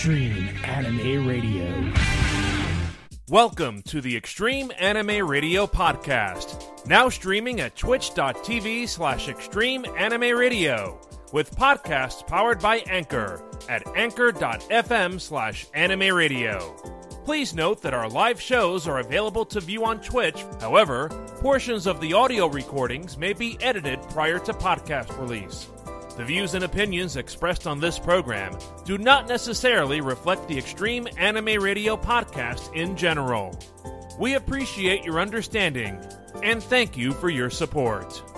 Extreme Anime Radio. Welcome to the Extreme Anime Radio Podcast, now streaming at twitch.tv slash extreme anime radio, with podcasts powered by Anchor at anchor.fm slash anime radio. Please note that our live shows are available to view on Twitch. However, portions of the audio recordings may be edited prior to podcast release. The views and opinions expressed on this program do not necessarily reflect the Extreme Anime Radio podcast in general. We appreciate your understanding and thank you for your support.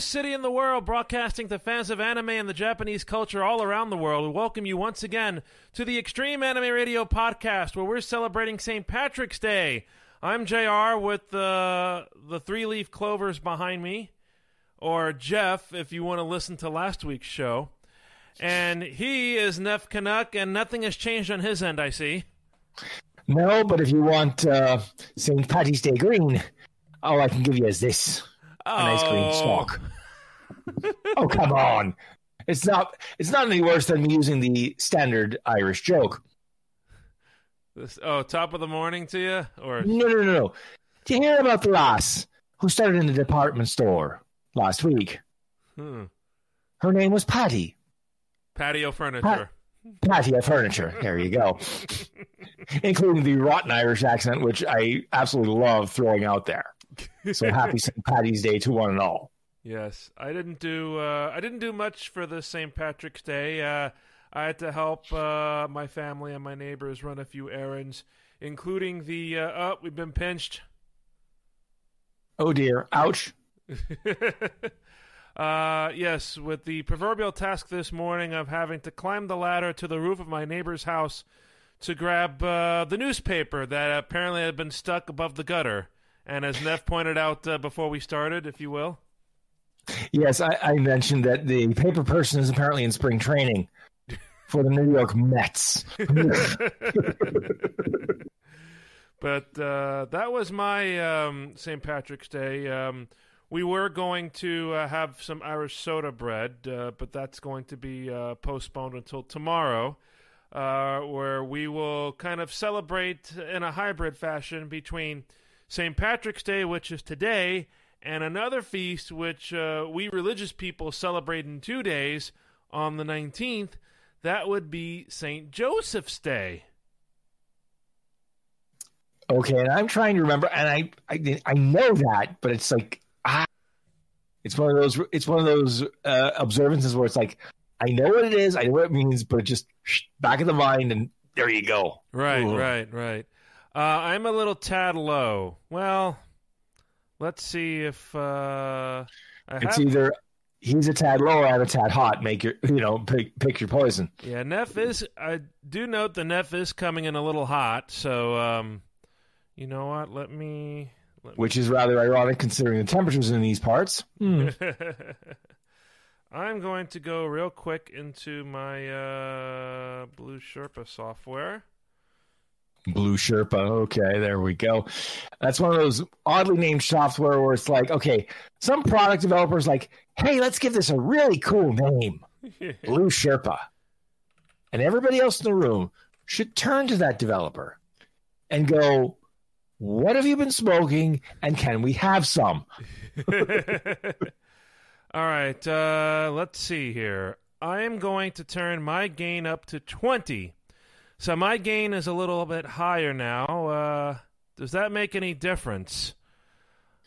City in the world, broadcasting to fans of anime and the Japanese culture all around the world, we welcome you once again to the Extreme Anime Radio podcast, where we're celebrating St. Patrick's Day. I'm JR with the the three leaf clovers behind me, or Jeff if you want to listen to last week's show. And he is Neff Canuck, and nothing has changed on his end, I see. No, but if you want uh, St. Patty's Day green, all I can give you is this a nice green Oh. stalk. oh come on! It's not. It's not any worse than me using the standard Irish joke. This, oh, top of the morning to you, or No, no, no, no. Do you hear about the lass who started in the department store last week? hmm, Her name was Patty. patio furniture. Patty of furniture. There you go. Including the rotten Irish accent, which I absolutely love throwing out there. So happy St. Patty's Day to one and all. Yes, I didn't do. Uh, I didn't do much for the St. Patrick's Day. Uh, I had to help uh, my family and my neighbors run a few errands, including the. Uh, oh, we've been pinched. Oh dear. Ouch. uh, yes, with the proverbial task this morning of having to climb the ladder to the roof of my neighbor's house to grab uh, the newspaper that apparently had been stuck above the gutter. And as Neff pointed out uh, before we started, if you will. Yes, I, I mentioned that the paper person is apparently in spring training for the New York Mets. but uh, that was my um, St. Patrick's Day. Um, we were going to uh, have some Irish soda bread, uh, but that's going to be uh, postponed until tomorrow, uh, where we will kind of celebrate in a hybrid fashion between St. Patrick's Day, which is today, and another feast which uh, we religious people celebrate in two days on the 19th. That would be St. Joseph's Day. Okay, and I'm trying to remember, and I I, I know that, but it's like ah, it's one of those it's one of those uh, observances where it's like I know what it is, I know what it means, but it just back of the mind, and there you go. Right, Ugh. right, right. Uh, I'm a little tad low. Well, let's see if uh, I It's have. either he's a tad low or I'm a tad hot. Make your you know pick pick your poison. Yeah, Neff is. I do note the Neff is coming in a little hot. So, um, you know what? Let me. Let me which is rather ironic considering the temperatures in these parts. Hmm. I'm going to go real quick into my uh, Blue Sherpa software. Blue Sherpa. Okay, there we go. That's one of those oddly named software where it's like, okay, some product developers like, hey, let's give this a really cool name, Blue Sherpa, and everybody else in the room should turn to that developer and go, what have you been smoking, and can we have some? All right, uh, let's see here. I am going to turn my gain up to 20. So my gain is a little bit higher now. Uh, does that make any difference?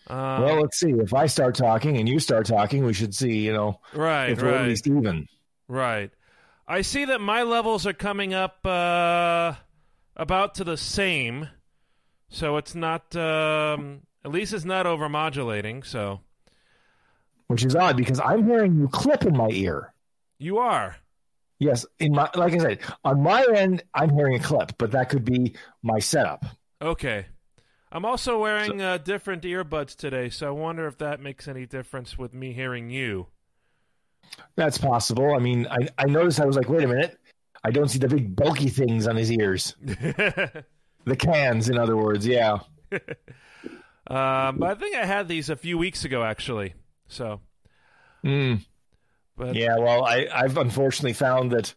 Uh, well, let's see. If I start talking and you start talking, we should see, you know, right, if right. we're at least even. Right. I see that my levels are coming up uh, about to the same. So it's not, um, at least it's not overmodulating, so. Which is odd because I'm hearing you clip in my ear. You are. Yes, in my like I said, on my end, I'm hearing a clip, but that could be my setup. Okay. I'm also wearing so, uh, different earbuds today, so I wonder if that makes any difference with me hearing you. That's possible. I mean, I, I noticed I was like, wait a minute, I don't see the big bulky things on his ears. the cans, in other words, yeah. um, but I think I had these a few weeks ago, actually. So. Mm. But yeah, well, I, I've unfortunately found that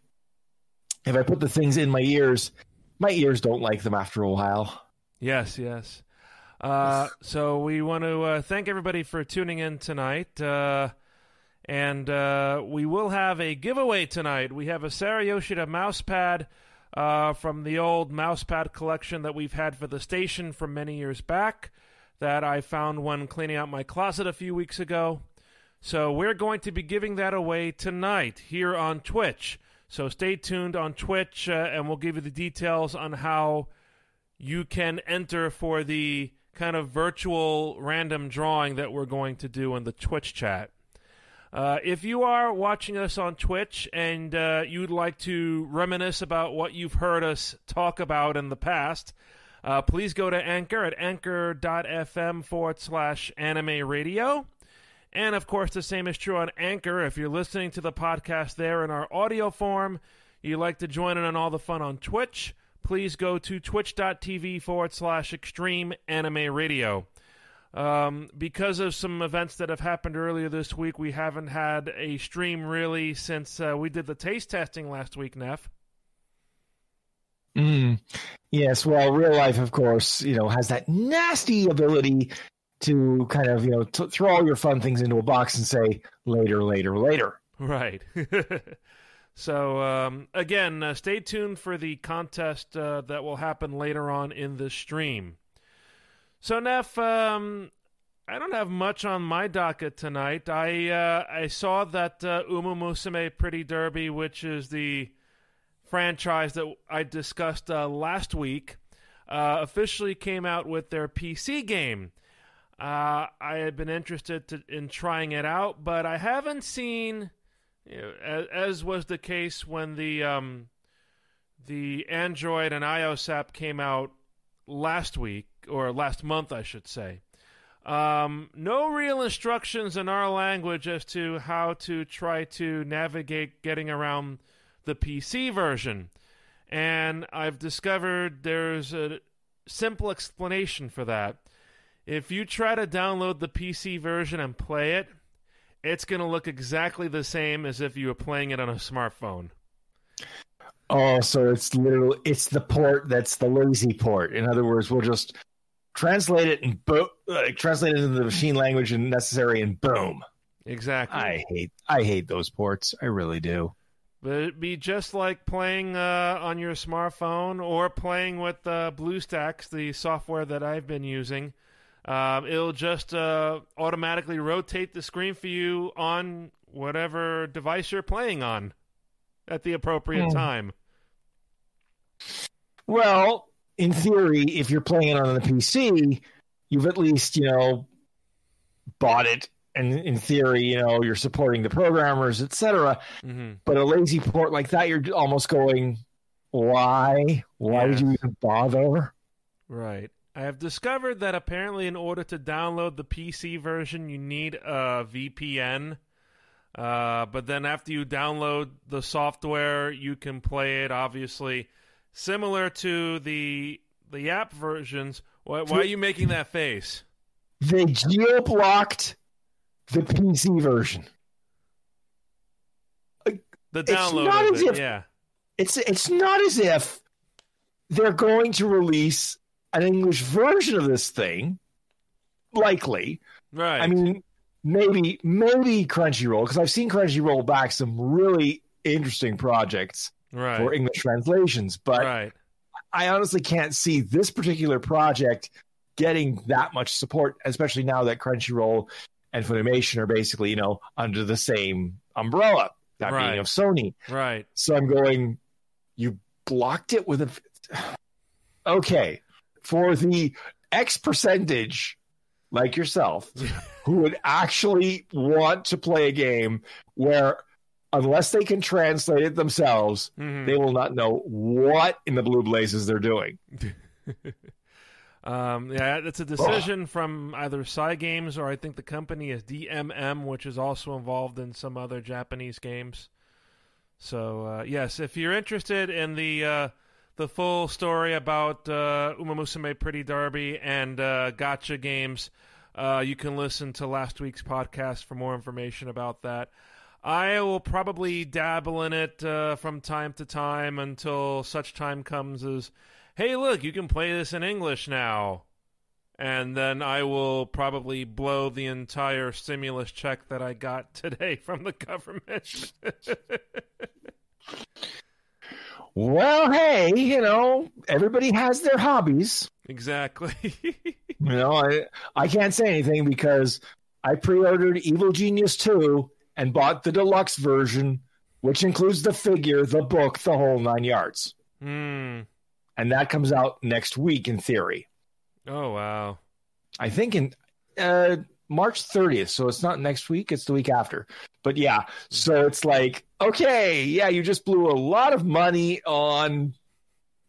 if I put the things in my ears, my ears don't like them after a while. Yes, yes. Uh, so we want to uh, thank everybody for tuning in tonight. Uh, and uh, we will have a giveaway tonight. We have a Sarah Yoshida mouse pad uh, from the old mouse pad collection that we've had for the station from many years back that I found when cleaning out my closet a few weeks ago. So we're going to be giving that away tonight here on Twitch. So stay tuned on Twitch, uh, and we'll give you the details on how you can enter for the kind of virtual random drawing that we're going to do in the Twitch chat. Uh, if you are watching us on Twitch and uh, you'd like to reminisce about what you've heard us talk about in the past, uh, please go to Anchor at anchor.fm forward slash anime radio. And of course, the same is true on Anchor. If you're listening to the podcast there in our audio form, you'd like to join in on all the fun on Twitch, please go to twitch.tv forward slash extreme anime radio. Um, because of some events that have happened earlier this week, we haven't had a stream really since uh, we did the taste testing last week, Neff. Mm. Yes, well, real life, of course, you know, has that nasty ability to kind of you know t- throw all your fun things into a box and say later, later, later. Right. so um, again, uh, stay tuned for the contest uh, that will happen later on in the stream. So Neff, um, I don't have much on my docket tonight. I uh, I saw that uh, Musume Pretty Derby, which is the franchise that I discussed uh, last week, uh, officially came out with their PC game. Uh, I had been interested to, in trying it out, but I haven't seen, you know, as, as, was the case when the um, the Android and iOS app came out last week or last month, I should say. Um, no real instructions in our language as to how to try to navigate getting around the PC version. And I've discovered there's a simple explanation for that if you try to download the PC version and play it, it's going to look exactly the same as if you were playing it on a smartphone. Oh, so it's literally it's the port that's the lazy port. In other words, we'll just translate it and bo- like, translate it into the machine language and necessary, and boom. Exactly. I hate I hate those ports. I really do. But it'd be just like playing uh, on your smartphone or playing with uh, BlueStacks, the software that I've been using. Um, it'll just uh, automatically rotate the screen for you on whatever device you're playing on at the appropriate mm. time. Well, in theory, if you're playing it on the PC, you've at least, you know, bought it and in theory, you know, you're supporting the programmers, etc. Mm-hmm. But a lazy port like that, you're almost going, why? Why yes. would you even bother? Right. I have discovered that apparently, in order to download the PC version, you need a VPN. Uh, but then after you download the software, you can play it. Obviously, similar to the the app versions. Why, why are you making that face? They geo blocked the PC version. The It's download not as it, if- yeah. It's it's not as if they're going to release an English version of this thing. Likely, Right. I mean, maybe maybe Crunchyroll because I've seen Crunchyroll back some really interesting projects right. for English translations, but right. I honestly can't see this particular project getting that much support, especially now that Crunchyroll and Funimation are basically, you know, under the same umbrella, that Right. being of Sony. Right. So I'm going, you blocked it with a. Okay. For the X percentage, like yourself, who would actually want to play a game where, unless they can translate it themselves, Mhm. they will not know what in the blue blazes they're doing. Um, yeah, it's a decision from either Cygames or I think the company is DMM, which is also involved in some other Japanese games. So uh, yes, if you're interested in the uh, the full story about uh, Uma Musume Pretty Derby and uh, gacha games, uh, you can listen to last week's podcast for more information about that. I will probably dabble in it uh, from time to time until such time comes as, hey, look, you can play this in English now. And then I will probably blow the entire stimulus check that I got today from the government. Well, hey, you know, everybody has their hobbies. exactly. You know, I I can't say anything because I pre-ordered Evil Genius 2 and bought the deluxe version, which includes the figure, the book, the whole nine yards. Hmm. And that comes out next week in theory. Oh, wow. I think in uh, March 30th. So it's not next week, it's the week after. But yeah, so it's like, okay, yeah, you just blew a lot of money on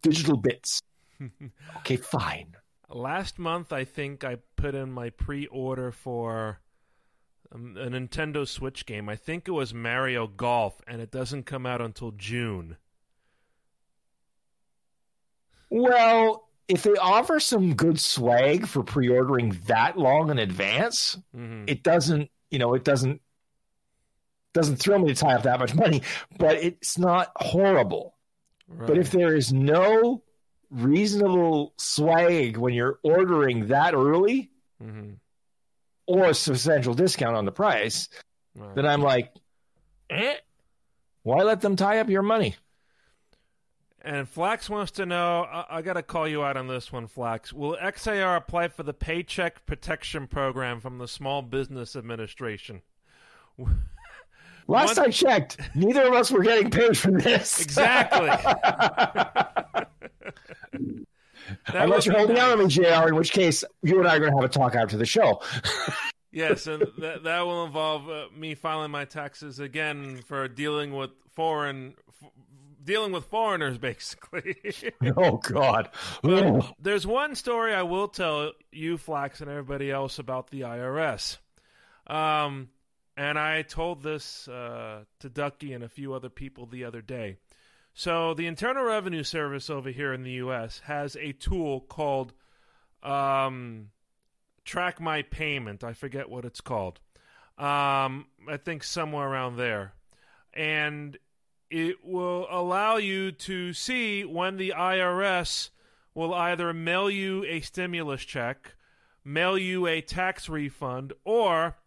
digital bits. okay, fine. Last month, I think I put in my pre-order for um, a Nintendo Switch game. I think it was Mario Golf, and it doesn't come out until June. Well, if they offer some good swag for pre-ordering that long in advance, hmm it doesn't, you know, it doesn't doesn't thrill me to tie up that much money, but it's not horrible. But if there is no reasonable swag when you're ordering that early hmm or a substantial discount on the price, right. then I'm like, eh, why let them tie up your money? And Flax wants to know I, I got to call you out on this one, Flax. Will XAR apply for the Paycheck Protection Program from the Small Business Administration? Last One- I checked, neither of us were getting paid for this. Exactly. Unless you're holding out on me. JR, in which case you and I are going to have a talk after the show. Yes, and that that will involve uh, me filing my taxes again for dealing with foreign, dealing with foreigners, basically. oh, God. But there's one story I will tell you, Flax, and everybody else about the IRS. Um, and I told this uh, to Ducky and a few other people the other day. So the Internal Revenue Service over here in the U.S. has a tool called um, Track My Payment. I forget what it's called. Um, I think somewhere around there, and it will allow you to see when the IRS will either mail you a stimulus check, mail you a tax refund, or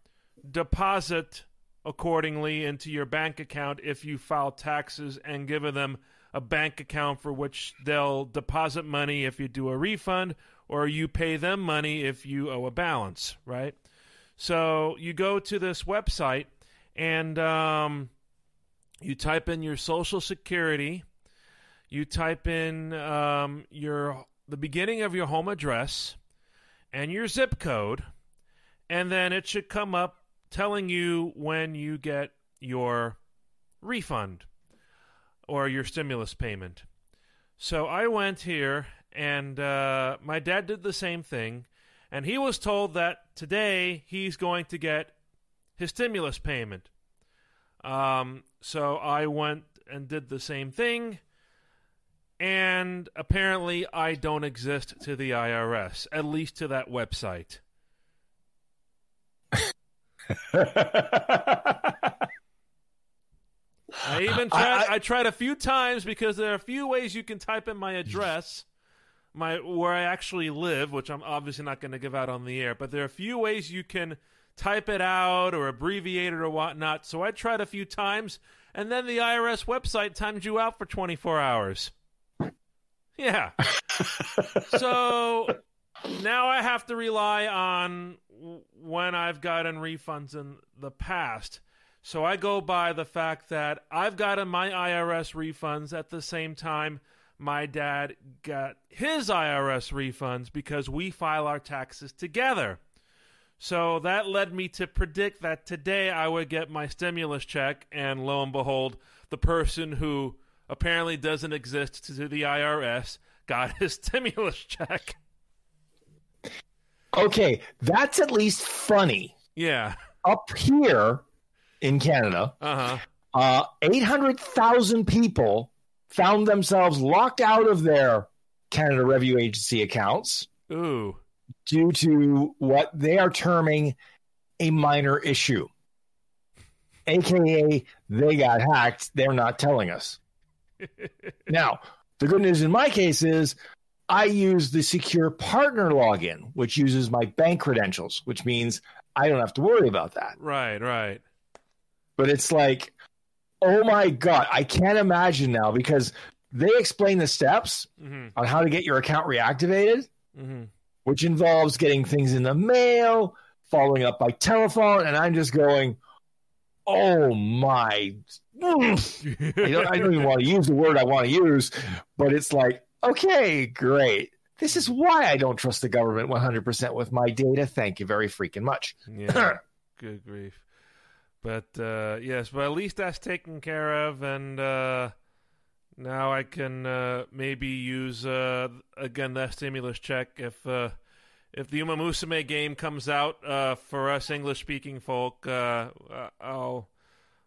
deposit accordingly into your bank account if you file taxes and give them a bank account for which they'll deposit money if you do a refund or you pay them money if you owe a balance, right? So you go to this website and um, you type in your social security, you type in um, your the beginning of your home address and your zip code, and then it should come up telling you when you get your refund or your stimulus payment. So I went here, and uh, my dad did the same thing, and he was told that today he's going to get his stimulus payment. Um, so I went and did the same thing. And apparently, I don't exist to the IRS, at least to that website. I even tried. I, I, I, tried a few times because there are a few ways you can type in my address, my where I actually live, which I'm obviously not going to give out on the air. But there are a few ways you can type it out or abbreviate it or whatnot. So I tried a few times, and then the IRS website timed you out for 24 hours. Yeah. so now I have to rely on when I've gotten refunds in the past. So I go by the fact that I've gotten my IRS refunds at the same time my dad got his IRS refunds because we file our taxes together. So that led me to predict that today I would get my stimulus check, and lo and behold, the person who apparently doesn't exist to the IRS got his stimulus check. Okay, that's at least funny. Yeah. Up here in Canada, uh-huh. uh, 800,000 people found themselves locked out of their Canada Revenue Agency accounts. Ooh. Due to what they are terming a minor issue. AKA, they got hacked. They're not telling us. now, the good news in my case is I use the secure partner login, which uses my bank credentials, which means I don't have to worry about that. Right, right. But it's like, oh my God, I can't imagine now because they explain the steps mm-hmm. on how to get your account reactivated, mm-hmm. Which involves getting things in the mail, following up by telephone. And I'm just going, oh my. I, don't, I don't even want to use the word I want to use, but it's like, okay, great. This is why I don't trust the government 100% with my data. Thank you very freaking much. Yeah. Good grief. But uh, yes, but at least that's taken care of, and uh, now I can uh, maybe use uh, again that stimulus check if uh, if the Uma Musume game comes out uh, for us English speaking folk. I'll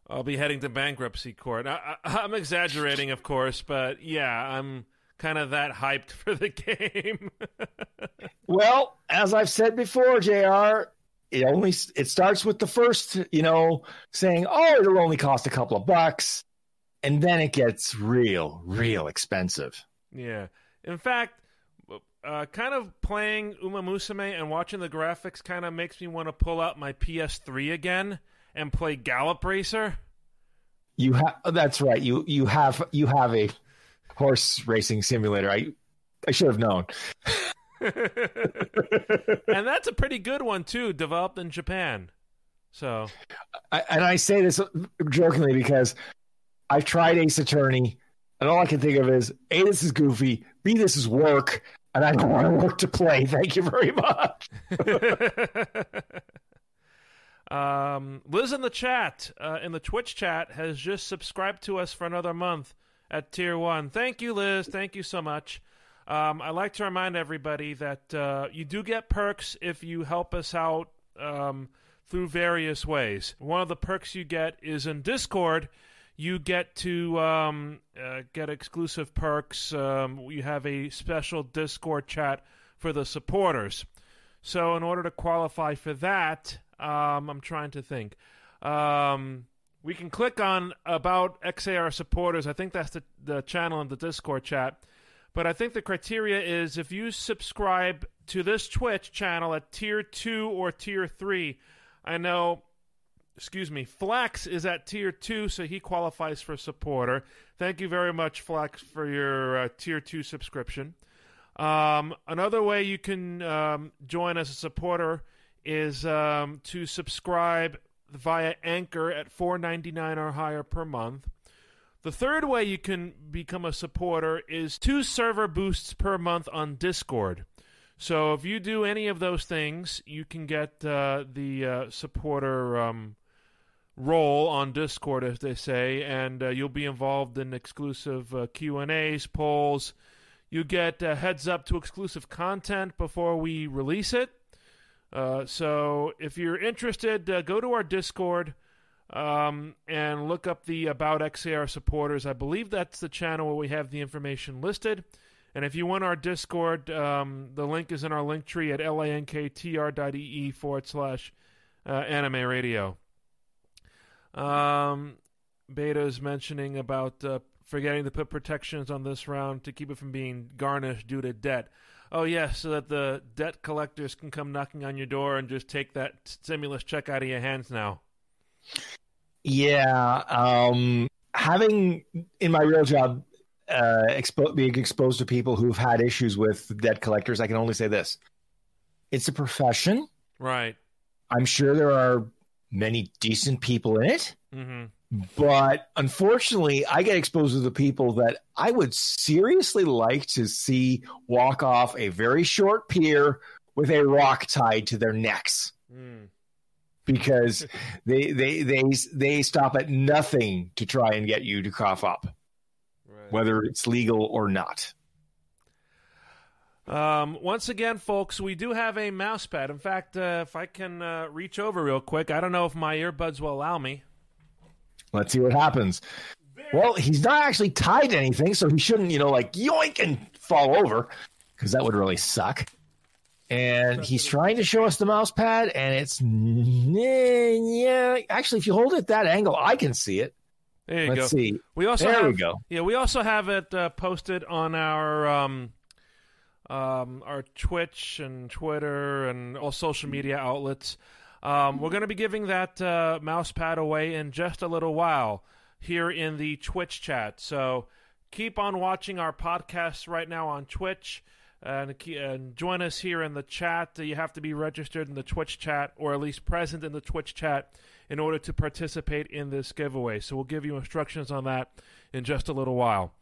I'll be heading to bankruptcy court. I, am exaggerating, of course, but yeah, I'm kind of that hyped for the game. well, as I've said before, Jr it only it starts with the first, you know, saying, "Oh, it'll only cost a couple of bucks," and then it gets real, real expensive. Yeah. In fact, uh, kind of playing Uma Musume and watching the graphics kind of makes me want to pull out my PS3 again and play Gallop Racer. You have that's right. You you have you have a horse racing simulator. I I should have known. and that's a pretty good one too, developed in Japan. So, I, and I say this jokingly because I've tried Ace Attorney, and all I can think of is A, this is goofy, B, this is work, and I don't want to work to play. Thank you very much. um, Liz in the chat, uh, in the Twitch chat, has just subscribed to us for another month at tier one. Thank you, Liz. Thank you so much. Um, I like to remind everybody that uh, you do get perks if you help us out um, through various ways. One of the perks you get is in Discord. You get to um, uh, get exclusive perks. Um, you have a special Discord chat for the supporters. So, in order to qualify for that, um, I'm trying to think. Um, we can click on about XAR supporters. I think that's the, the channel in the Discord chat but I think the criteria is if you subscribe to this Twitch channel at tier 2 or tier 3. I know, excuse me, Flax is at tier 2, so he qualifies for supporter. Thank you very much, Flax, for your uh, tier 2 subscription. Um, another way you can um, join as a supporter is um, to subscribe via Anchor at $4.99 or higher per month. The third way you can become a supporter is two server boosts per month on Discord. So if you do any of those things, you can get uh, the uh, supporter um, role on Discord, as they say, and uh, you'll be involved in exclusive uh, Q and A's, polls. You get uh, heads up to exclusive content before we release it. Uh, so if you're interested, go to our Discord. um, and look up the About XAR supporters. I believe that's the channel where we have the information listed. And if you want our Discord, um, the link is in our link tree at linktr.ee forward slash uh, anime radio. Um, Beta is mentioning about uh, forgetting to put protections on this round to keep it from being garnished due to debt. Oh, yes, so that the debt collectors can come knocking on your door and just take that stimulus check out of your hands now. Yeah. Um, having in my real job uh, expo- being exposed to people who've had issues with debt collectors, I can only say this: it's a profession. Right. I'm sure there are many decent people in it, Mm-hmm. but unfortunately, I get exposed to the people that I would seriously like to see walk off a very short pier with a rock tied to their necks Mm. because they they they they stop at nothing to try and get you to cough up, Right. whether it's legal or not. Um, once again, folks, we do have a mouse pad. In fact, uh, if I can uh, reach over real quick, I don't know if my earbuds will allow me. Let's see what happens. Well, he's not actually tied to anything, so he shouldn't, you know, like yoink and fall over because that would really suck. And he's trying to show us the mouse pad, and it's yeah. Actually, if you hold it at that angle, I can see it. There you Let's go. see. We also There have, we go. Yeah, we also have it uh, posted on our um, um, our Twitch and Twitter and all social media outlets. Um, we're going to be giving that uh, mouse pad away in just a little while here in the Twitch chat. So keep on watching our podcast right now on Twitch. And, and join us here in the chat. You have to be registered in the Twitch chat, or at least present in the Twitch chat, in order to participate in this giveaway. So we'll give you instructions on that in just a little while.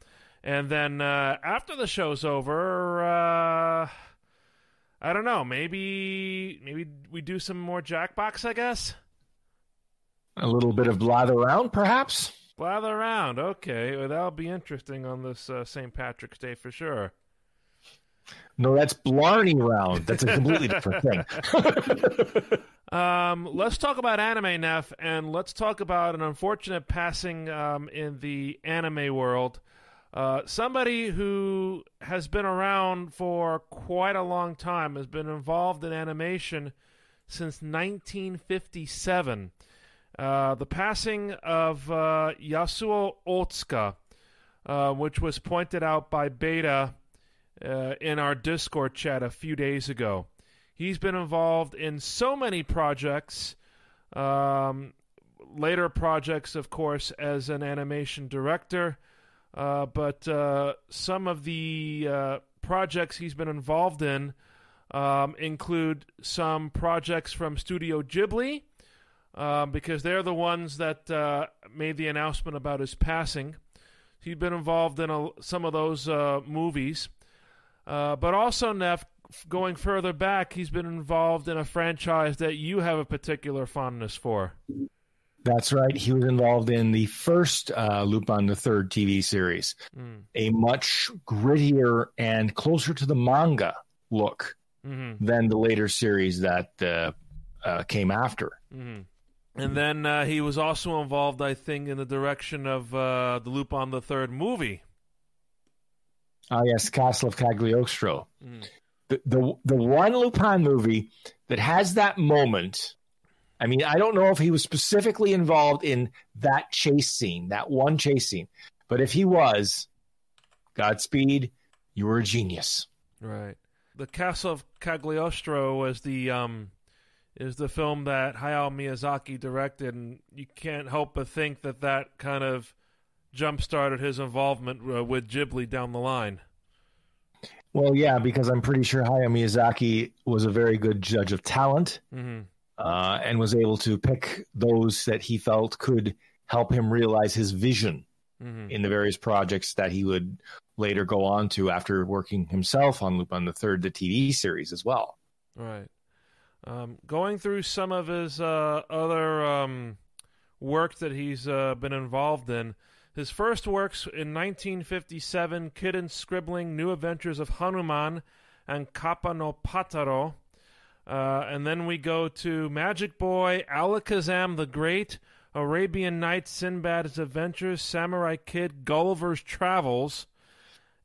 And then uh, after the show's over, uh, I don't know. Maybe maybe we do some more Jackbox. I guess. A little bit of blather around, perhaps. Blather around. Okay, well, that'll be interesting on this uh, St. Patrick's Day for sure. No, that's Blarney round. That's a completely different thing. Um, let's talk about anime, Neff, and let's talk about an unfortunate passing um, in the anime world. Uh, somebody who has been around for quite a long time, has been involved in animation since 1957. Uh, the passing of uh, Yasuo Otsuka, uh, which was pointed out by Beta uh, in our Discord chat a few days ago. He's been involved in so many projects, um, later projects, of course, as an animation director. Uh, but uh, some of the uh, projects he's been involved in um, include some projects from Studio Ghibli, um, because they're the ones that uh, made the announcement about his passing. He's been involved in a, some of those uh, movies. But also, Neff, going further back, he's been involved in a franchise that you have a particular fondness for. That's right. He was involved in the first uh, Lupin the Third TV series, Mm. a much grittier and closer to the manga look hmm than the later series that uh, uh, came after. hmm And then uh, he was also involved, I think, in the direction of uh, the Lupin the Third movie. Ah, yes, Castle of Cagliostro. Mm. The, the the one Lupin movie that has that moment. I mean, I don't know if he was specifically involved in that chase scene, that one chase scene, but if he was, Godspeed, you were a genius. Right. The Castle of Cagliostro was the um, is the film that Hayao Miyazaki directed, and you can't help but think that that kind of jump started his involvement uh, with Ghibli down the line. Well, yeah, because I'm pretty sure Hayao Miyazaki was a very good judge of talent Mm hmm uh, and was able to pick those that he felt could help him realize his vision hmm in the various projects that he would later go on to after working himself on Lupin the Third, the TV series as well. Right. Um, going through some of his uh, other um, work that he's uh, been involved in. His first works in 1957, Kitten Scribbling, New Adventures of Hanuman, and Kappa no Pataro. Uh, and then we go to Magic Boy, Alakazam the Great, Arabian Nights, Sinbad's Adventures, Samurai Kid, Gulliver's Travels,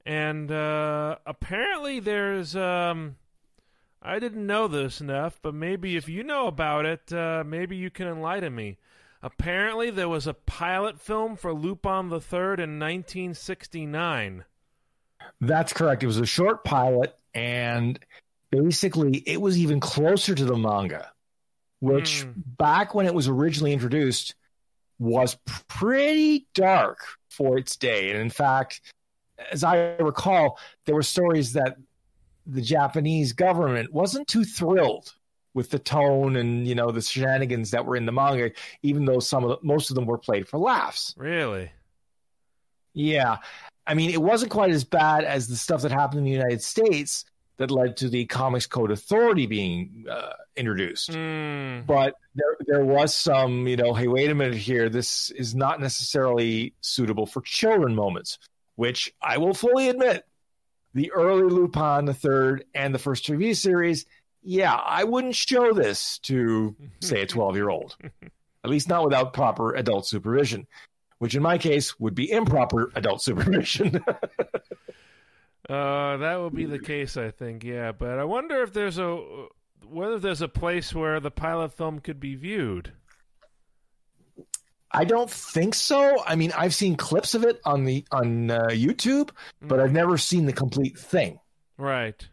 and uh, apparently there's um, I didn't know this enough, but maybe if you know about it, uh, maybe you can enlighten me. Apparently, there was a pilot film for Lupin the Third in 1969. That's correct. It was a short pilot, and basically, it was even closer to the manga, which Hmm. back when it was originally introduced was pretty dark for its day. And in fact, as I recall, there were stories that the Japanese government wasn't too thrilled with the tone and you know the shenanigans that were in the manga, even though some of the, most of them were played for laughs. Really? Yeah. I mean, it wasn't quite as bad as the stuff that happened in the United States that led to the Comics Code Authority being uh, introduced. Mm. But there, there was some, you know, hey, wait a minute here. This is not necessarily suitable for children moments, which I will fully admit. The early Lupin, the third, and the first TV series, yeah, I wouldn't show this to, say, a 12 year old, at least not without proper adult supervision which in my case would be improper adult supervision. Uh, that would be the case, I think. Yeah, but I wonder if there's a whether there's a place where the pilot film could be viewed. I don't think so. I mean, I've seen clips of it on the on uh, YouTube, but I've never seen the complete thing. Right.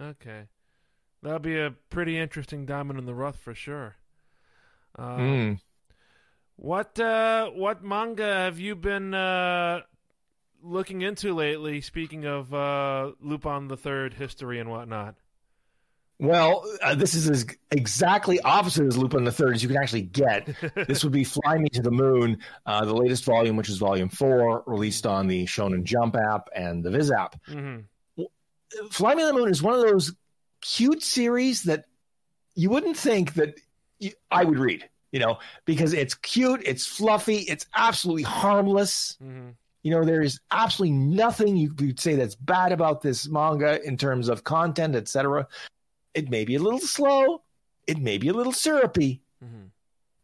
Okay. That'll be a pretty interesting diamond in the rough for sure. Uh, Mm. What uh, what manga have you been uh, looking into lately? Speaking of uh, Lupin the Third history and whatnot. Well, uh, this is as exactly opposite as Lupin the Third as you can actually get. this would be Fly Me to the Moon, uh, the latest volume, which is volume four, released on the Shonen Jump app and the Viz app. hmm Fly Me to the Moon is one of those cute series that you wouldn't think that you, I would read, you know, because it's cute, it's fluffy, it's absolutely harmless. hmm You know, there is absolutely nothing you could say that's bad about this manga in terms of content, etc. It may be a little slow, it may be a little syrupy, hmm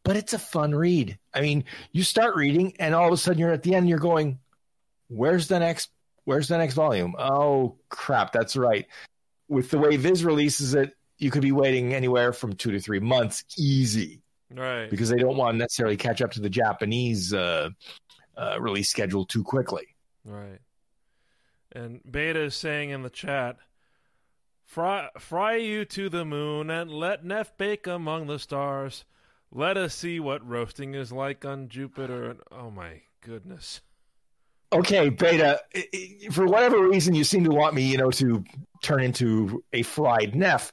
but it's a fun read. I mean, you start reading, and all of a sudden you're at the end, you're going, "Where's the next? Where's the next volume? Oh crap, that's right." With the way Viz releases it, you could be waiting anywhere from two to three months, easy, Right. because they don't want to necessarily catch up to the Japanese uh, uh, release schedule too quickly. Right. And Beta is saying in the chat, fry, fry you to the moon and let Neff bake among the stars. Let us see what roasting is like on Jupiter. And oh my goodness. Okay, Beta, for whatever reason, you seem to want me, you know, to turn into a fried Neff,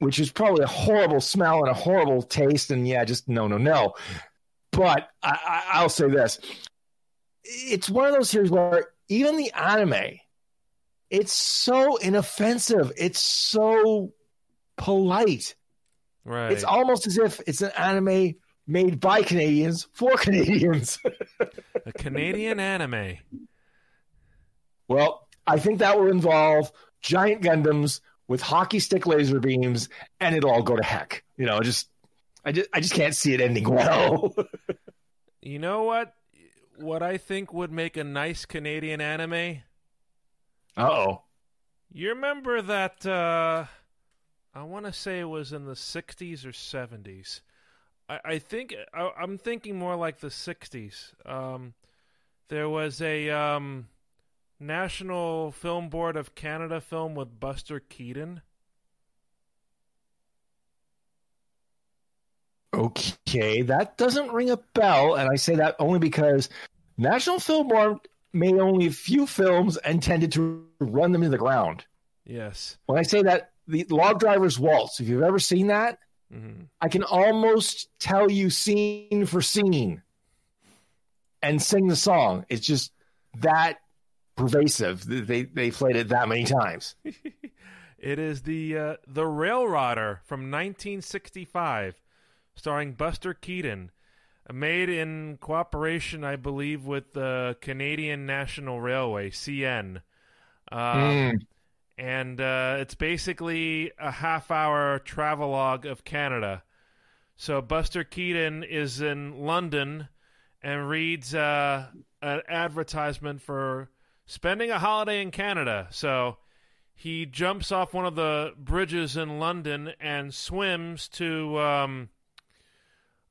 which is probably a horrible smell and a horrible taste. And yeah, just no, no, no. But I, I, I'll say this it's one of those series where even the anime, it's so inoffensive. It's so polite. Right. It's almost as if it's an anime made by Canadians for Canadians. a Canadian anime. Well, I think that will involve giant Gundams with hockey stick laser beams, and it'll all go to heck. You know, just I just I just can't see it ending well. You know what? What I think would make a nice Canadian anime? Uh oh. You remember that? Uh, I want to say it was in the '60s or '70s. I, I think I, I'm thinking more like the '60s. Um, there was a um, National Film Board of Canada film with Buster Keaton. Okay, that doesn't ring a bell, and I say that only because National Film Board made only a few films and tended to run them into the ground. Yes. When I say that, the Log Driver's Waltz, if you've ever seen that, hmm I can almost tell you scene for scene and sing the song. It's just that pervasive. They they played it that many times. It is the uh, the Railrodder from 1965, starring Buster Keaton, made in cooperation, I believe, with the Canadian National Railway (CN). Uh, Mm. and uh, it's basically a half-hour travelogue of Canada. So Buster Keaton is in London and reads uh, an advertisement for spending a holiday in Canada. So he jumps off one of the bridges in London and swims to, um,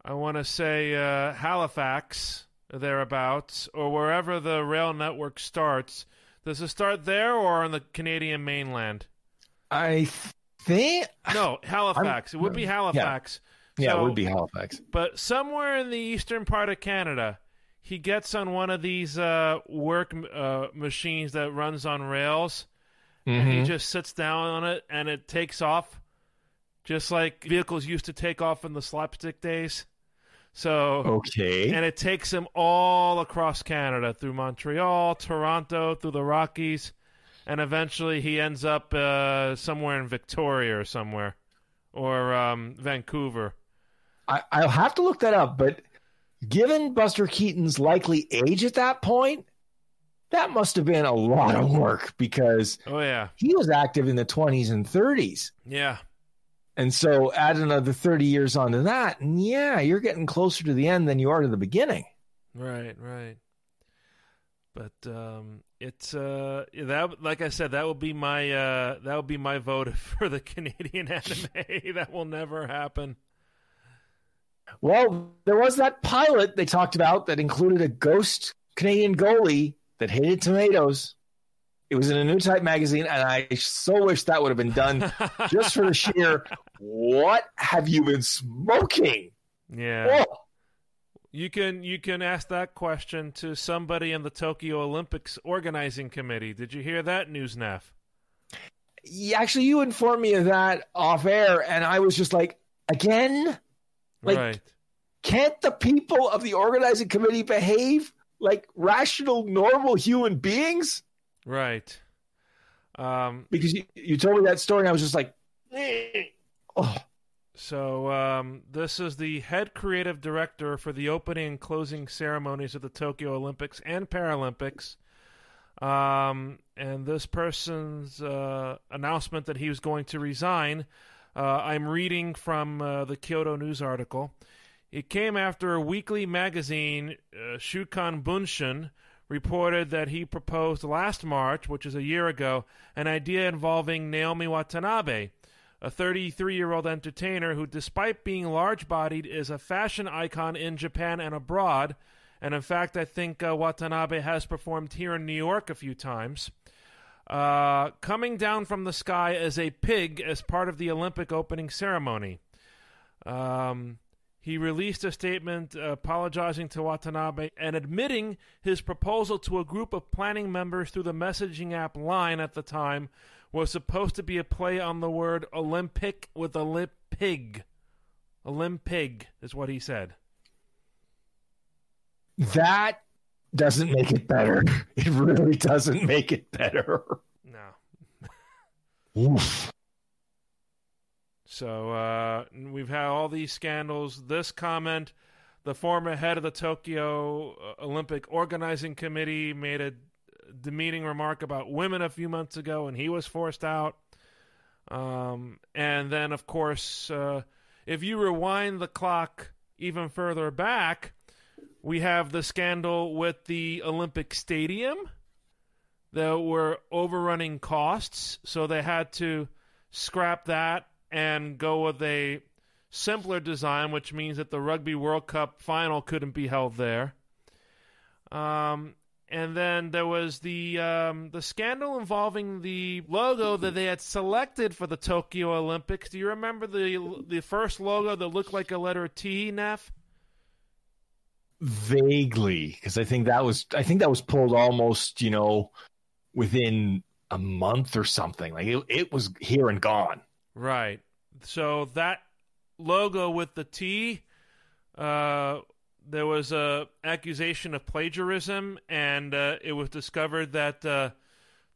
I want to say, uh, Halifax, thereabouts, or wherever the rail network starts. Does it start there or on the Canadian mainland? I think. No, Halifax. I'm- it would be Halifax. Yeah, So- it would be Halifax. But somewhere in the eastern part of Canada, he gets on one of these uh, work uh, machines that runs on rails, and he Mhm. just sits down on it, and it takes off, just like vehicles used to take off in the slapstick days. So, Okay. and it takes him all across Canada through Montreal, Toronto, through the Rockies, and eventually he ends up uh, somewhere in Victoria or somewhere, or um, Vancouver. I, I'll have to look that up, but given Buster Keaton's likely age at that point, that must have been a lot of work because Oh yeah, he was active in the 20s and 30s. yeah. And so add another 30 years onto that, and yeah, you're getting closer to the end than you are to the beginning. Right, right. But um, it's uh, that like I said, that will be my uh, that will be my vote for the Canadian anime. that will never happen. Well, there was that pilot they talked about that included a ghost Canadian goalie that hated tomatoes. It was in a Newtype magazine, and I so wish that would have been done just for the sheer what have you been smoking? yeah, Oh, you can you can ask that question to somebody in the Tokyo Olympics organizing committee. Did you hear that news, Neff? yeah, actually, you informed me of that off air, and I was just like, again, Like- right. can't the people of the organizing committee behave like rational, normal human beings? Right. Um, Because you, you told me that story, and I was just like, eh. Oh, So um, this is the head creative director for the opening and closing ceremonies of the Tokyo Olympics and Paralympics. Um, and this person's uh, announcement that he was going to resign, uh, I'm reading from uh, the Kyodo News article. It came after a weekly magazine, uh, Shukan Bunshun, reported that he proposed last March, which is a year ago, an idea involving Naomi Watanabe, a 33 year old entertainer who, despite being large bodied, is a fashion icon in Japan and abroad. And in fact, I think uh, Watanabe has performed here in New York a few times. Uh, coming down from the sky as a pig as part of the Olympic opening ceremony. Um, he released a statement apologizing to Watanabe and admitting his proposal to a group of planning members through the messaging app Line at the time was supposed to be a play on the word Olympic with Olympig. Olympig is what he said. that doesn't make it better. It really doesn't make it better. No. Oof. So uh, we've had all these scandals. This comment, the former head of the Tokyo uh, Olympic Organizing Committee made a demeaning remark about women a few months ago, and he was forced out. Um, and then, of course, uh, if you rewind the clock even further back, we have the scandal with the Olympic Stadium. There were overrunning costs, so they had to scrap that and go with a simpler design, which means that the Rugby World Cup final couldn't be held there. Um, and then there was the um, the scandal involving the logo that they had selected for the Tokyo Olympics. Do you remember the the first logo that looked like a letter T, Neff? Vaguely, because I think that was I think that was pulled almost, you know, within a month or something. Like it, it was here and gone. Right. So that logo with the T, uh, there was a accusation of plagiarism, and uh, it was discovered that uh,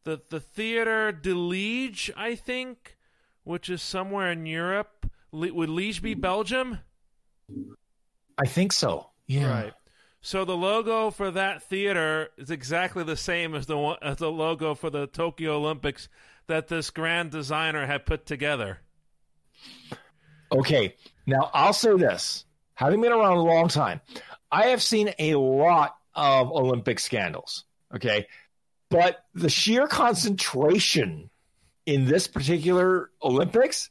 the the theater de Liege, I think, which is somewhere in Europe, Le- would Liege be Belgium? I think so. Yeah. Right. So the logo for that theater is exactly the same as the as the logo for the Tokyo Olympics that this grand designer had put together. Okay, now I'll say this: having been around a long time, I have seen a lot of Olympic scandals. Okay, but the sheer concentration in this particular Olympics,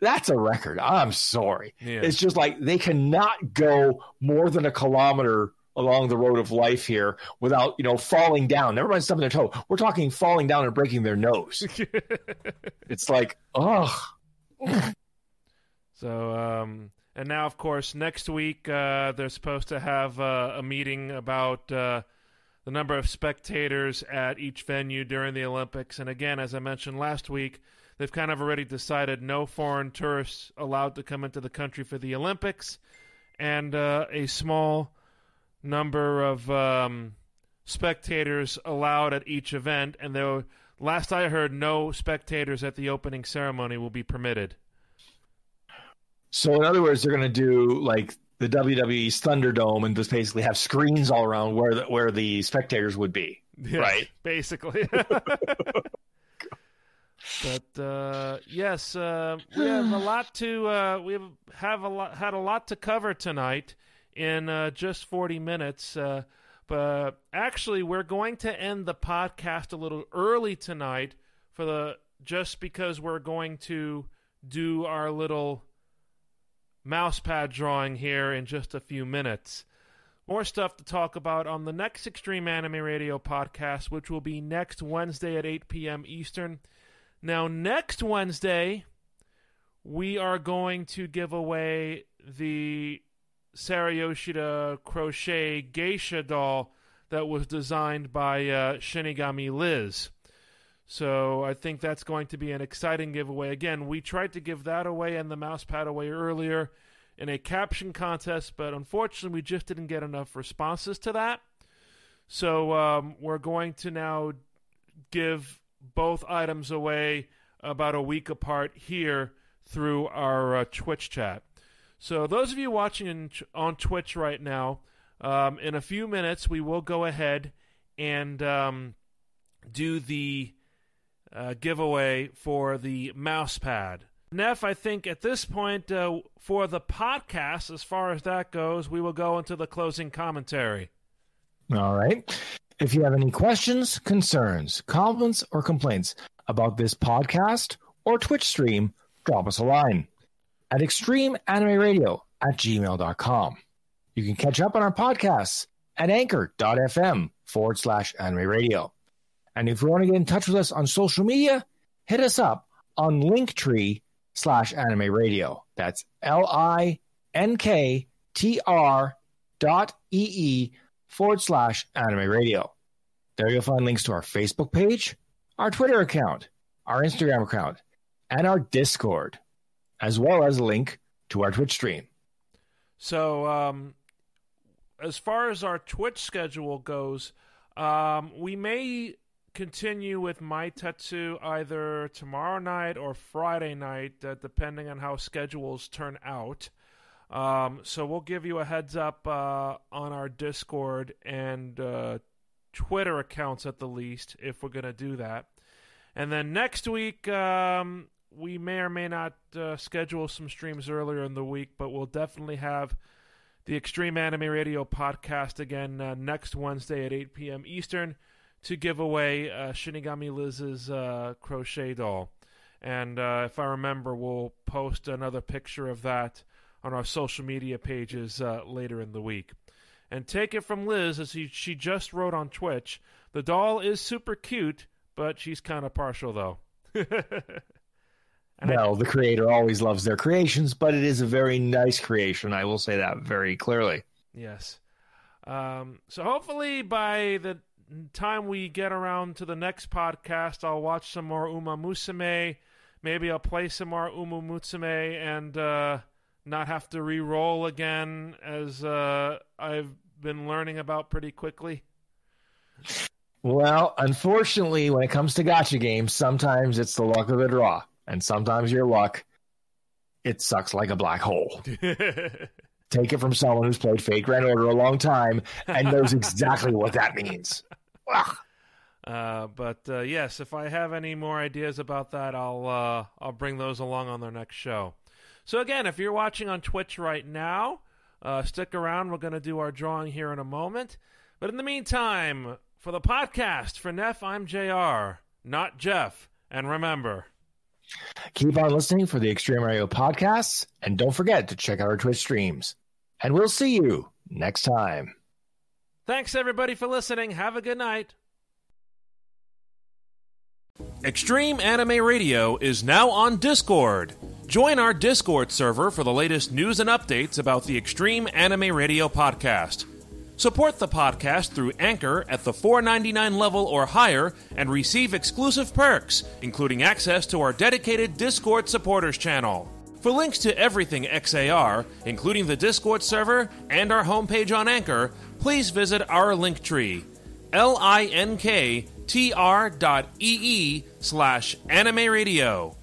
that's a record. I'm sorry. Yeah. It's just like they cannot go more than a kilometer along the road of life here without, you know, falling down. Never mind stubbing their toe. We're talking falling down and breaking their nose. it's like, oh, So, um, and now, of course, next week uh, they're supposed to have uh, a meeting about uh, the number of spectators at each venue during the Olympics. And again, as I mentioned last week, they've kind of already decided no foreign tourists allowed to come into the country for the Olympics, and uh, a small number of um, spectators allowed at each event. And there, were, last I heard, no spectators at the opening ceremony will be permitted. So in other words, they're going to do like the WWE's Thunderdome and just basically have screens all around where the, where the spectators would be. Yeah, Right. Basically. but uh, yes, uh, we have a lot to uh, we have, have a lot had a lot to cover tonight in uh, just forty minutes. Uh, but actually, we're going to end the podcast a little early tonight for the just because we're going to do our little mousepad drawing here in just a few minutes. More stuff to talk about on the next Extreme Anime Radio podcast, which will be next Wednesday at 8 p.m. Eastern. Now, next Wednesday, we are going to give away the Sarah Yoshida crochet geisha doll that was designed by uh, Shinigami Liz. So I think that's going to be an exciting giveaway. Again, we tried to give that away and the mouse pad away earlier in a caption contest, but unfortunately we just didn't get enough responses to that. So um, we're going to now give both items away about a week apart here through our uh, Twitch chat. So those of you watching in, on Twitch right now, um, in a few minutes we will go ahead and um, do the uh, giveaway for the mouse pad. Neff, I think at this point uh, for the podcast, as far as that goes, we will go into the closing commentary. All right. If you have any questions, concerns, comments, or complaints about this podcast or Twitch stream, drop us a line at extremeanimeradio at gmail.com. You can catch up on our podcasts at anchor.fm forward slash anime radio. And if you want to get in touch with us on social media, hit us up on Linktree slash anime radio. That's L I N K T R dot E E forward slash anime radio. There you'll find links to our Facebook page, our Twitter account, our Instagram account, and our Discord, as well as a link to our Twitch stream. So, um, as far as our Twitch schedule goes, um, we may continue with my Tetsu either tomorrow night or Friday night, uh, depending on how schedules turn out. Um, so we'll give you a heads up uh, on our Discord and uh, Twitter accounts at the least if we're going to do that. And then next week, um, we may or may not uh, schedule some streams earlier in the week, but we'll definitely have the Extreme Anime Radio podcast again uh, next Wednesday at 8 p.m. Eastern to give away uh, Shinigami Liz's uh, crochet doll. And uh, if I remember, we'll post another picture of that on our social media pages uh, later in the week. And take it from Liz, as he, she just wrote on Twitch, the doll is super cute, but she's kind of partial, though. And I- the creator always loves their creations, but it is a very nice creation. I will say that very clearly. Yes. Um, so hopefully by the time we get around to the next podcast, I'll watch some more Uma Musume. Maybe I'll play some more Uma Musume and uh, not have to re-roll again, as uh, I've been learning about pretty quickly. Well, unfortunately, when it comes to gacha games, sometimes it's the luck of the draw, and sometimes your luck it sucks like a black hole. Take it from someone who's played Fate/Grand Order a long time and knows exactly what that means. Ugh. Uh, but uh, yes, if I have any more ideas about that, I'll uh, I'll bring those along on their next show. So, again, if you're watching on Twitch right now, uh, stick around. We're going to do our drawing here in a moment. But in the meantime, for the podcast, for Neff, I'm JR, not Jeff. And remember, Keep on listening for the Extreme Radio podcasts, and don't forget to check out our Twitch streams. And we'll see you next time. Thanks everybody for listening. Have a good night. Extreme Anime Radio is now on Discord. Join our Discord server for the latest news and updates about the Extreme Anime Radio podcast. Support the podcast through Anchor at the $4.99 level or higher and receive exclusive perks, including access to our dedicated Discord supporters channel. For links to everything XAR, including the Discord server and our homepage on Anchor, please visit our link tree, linktr dot ee slash anime radio.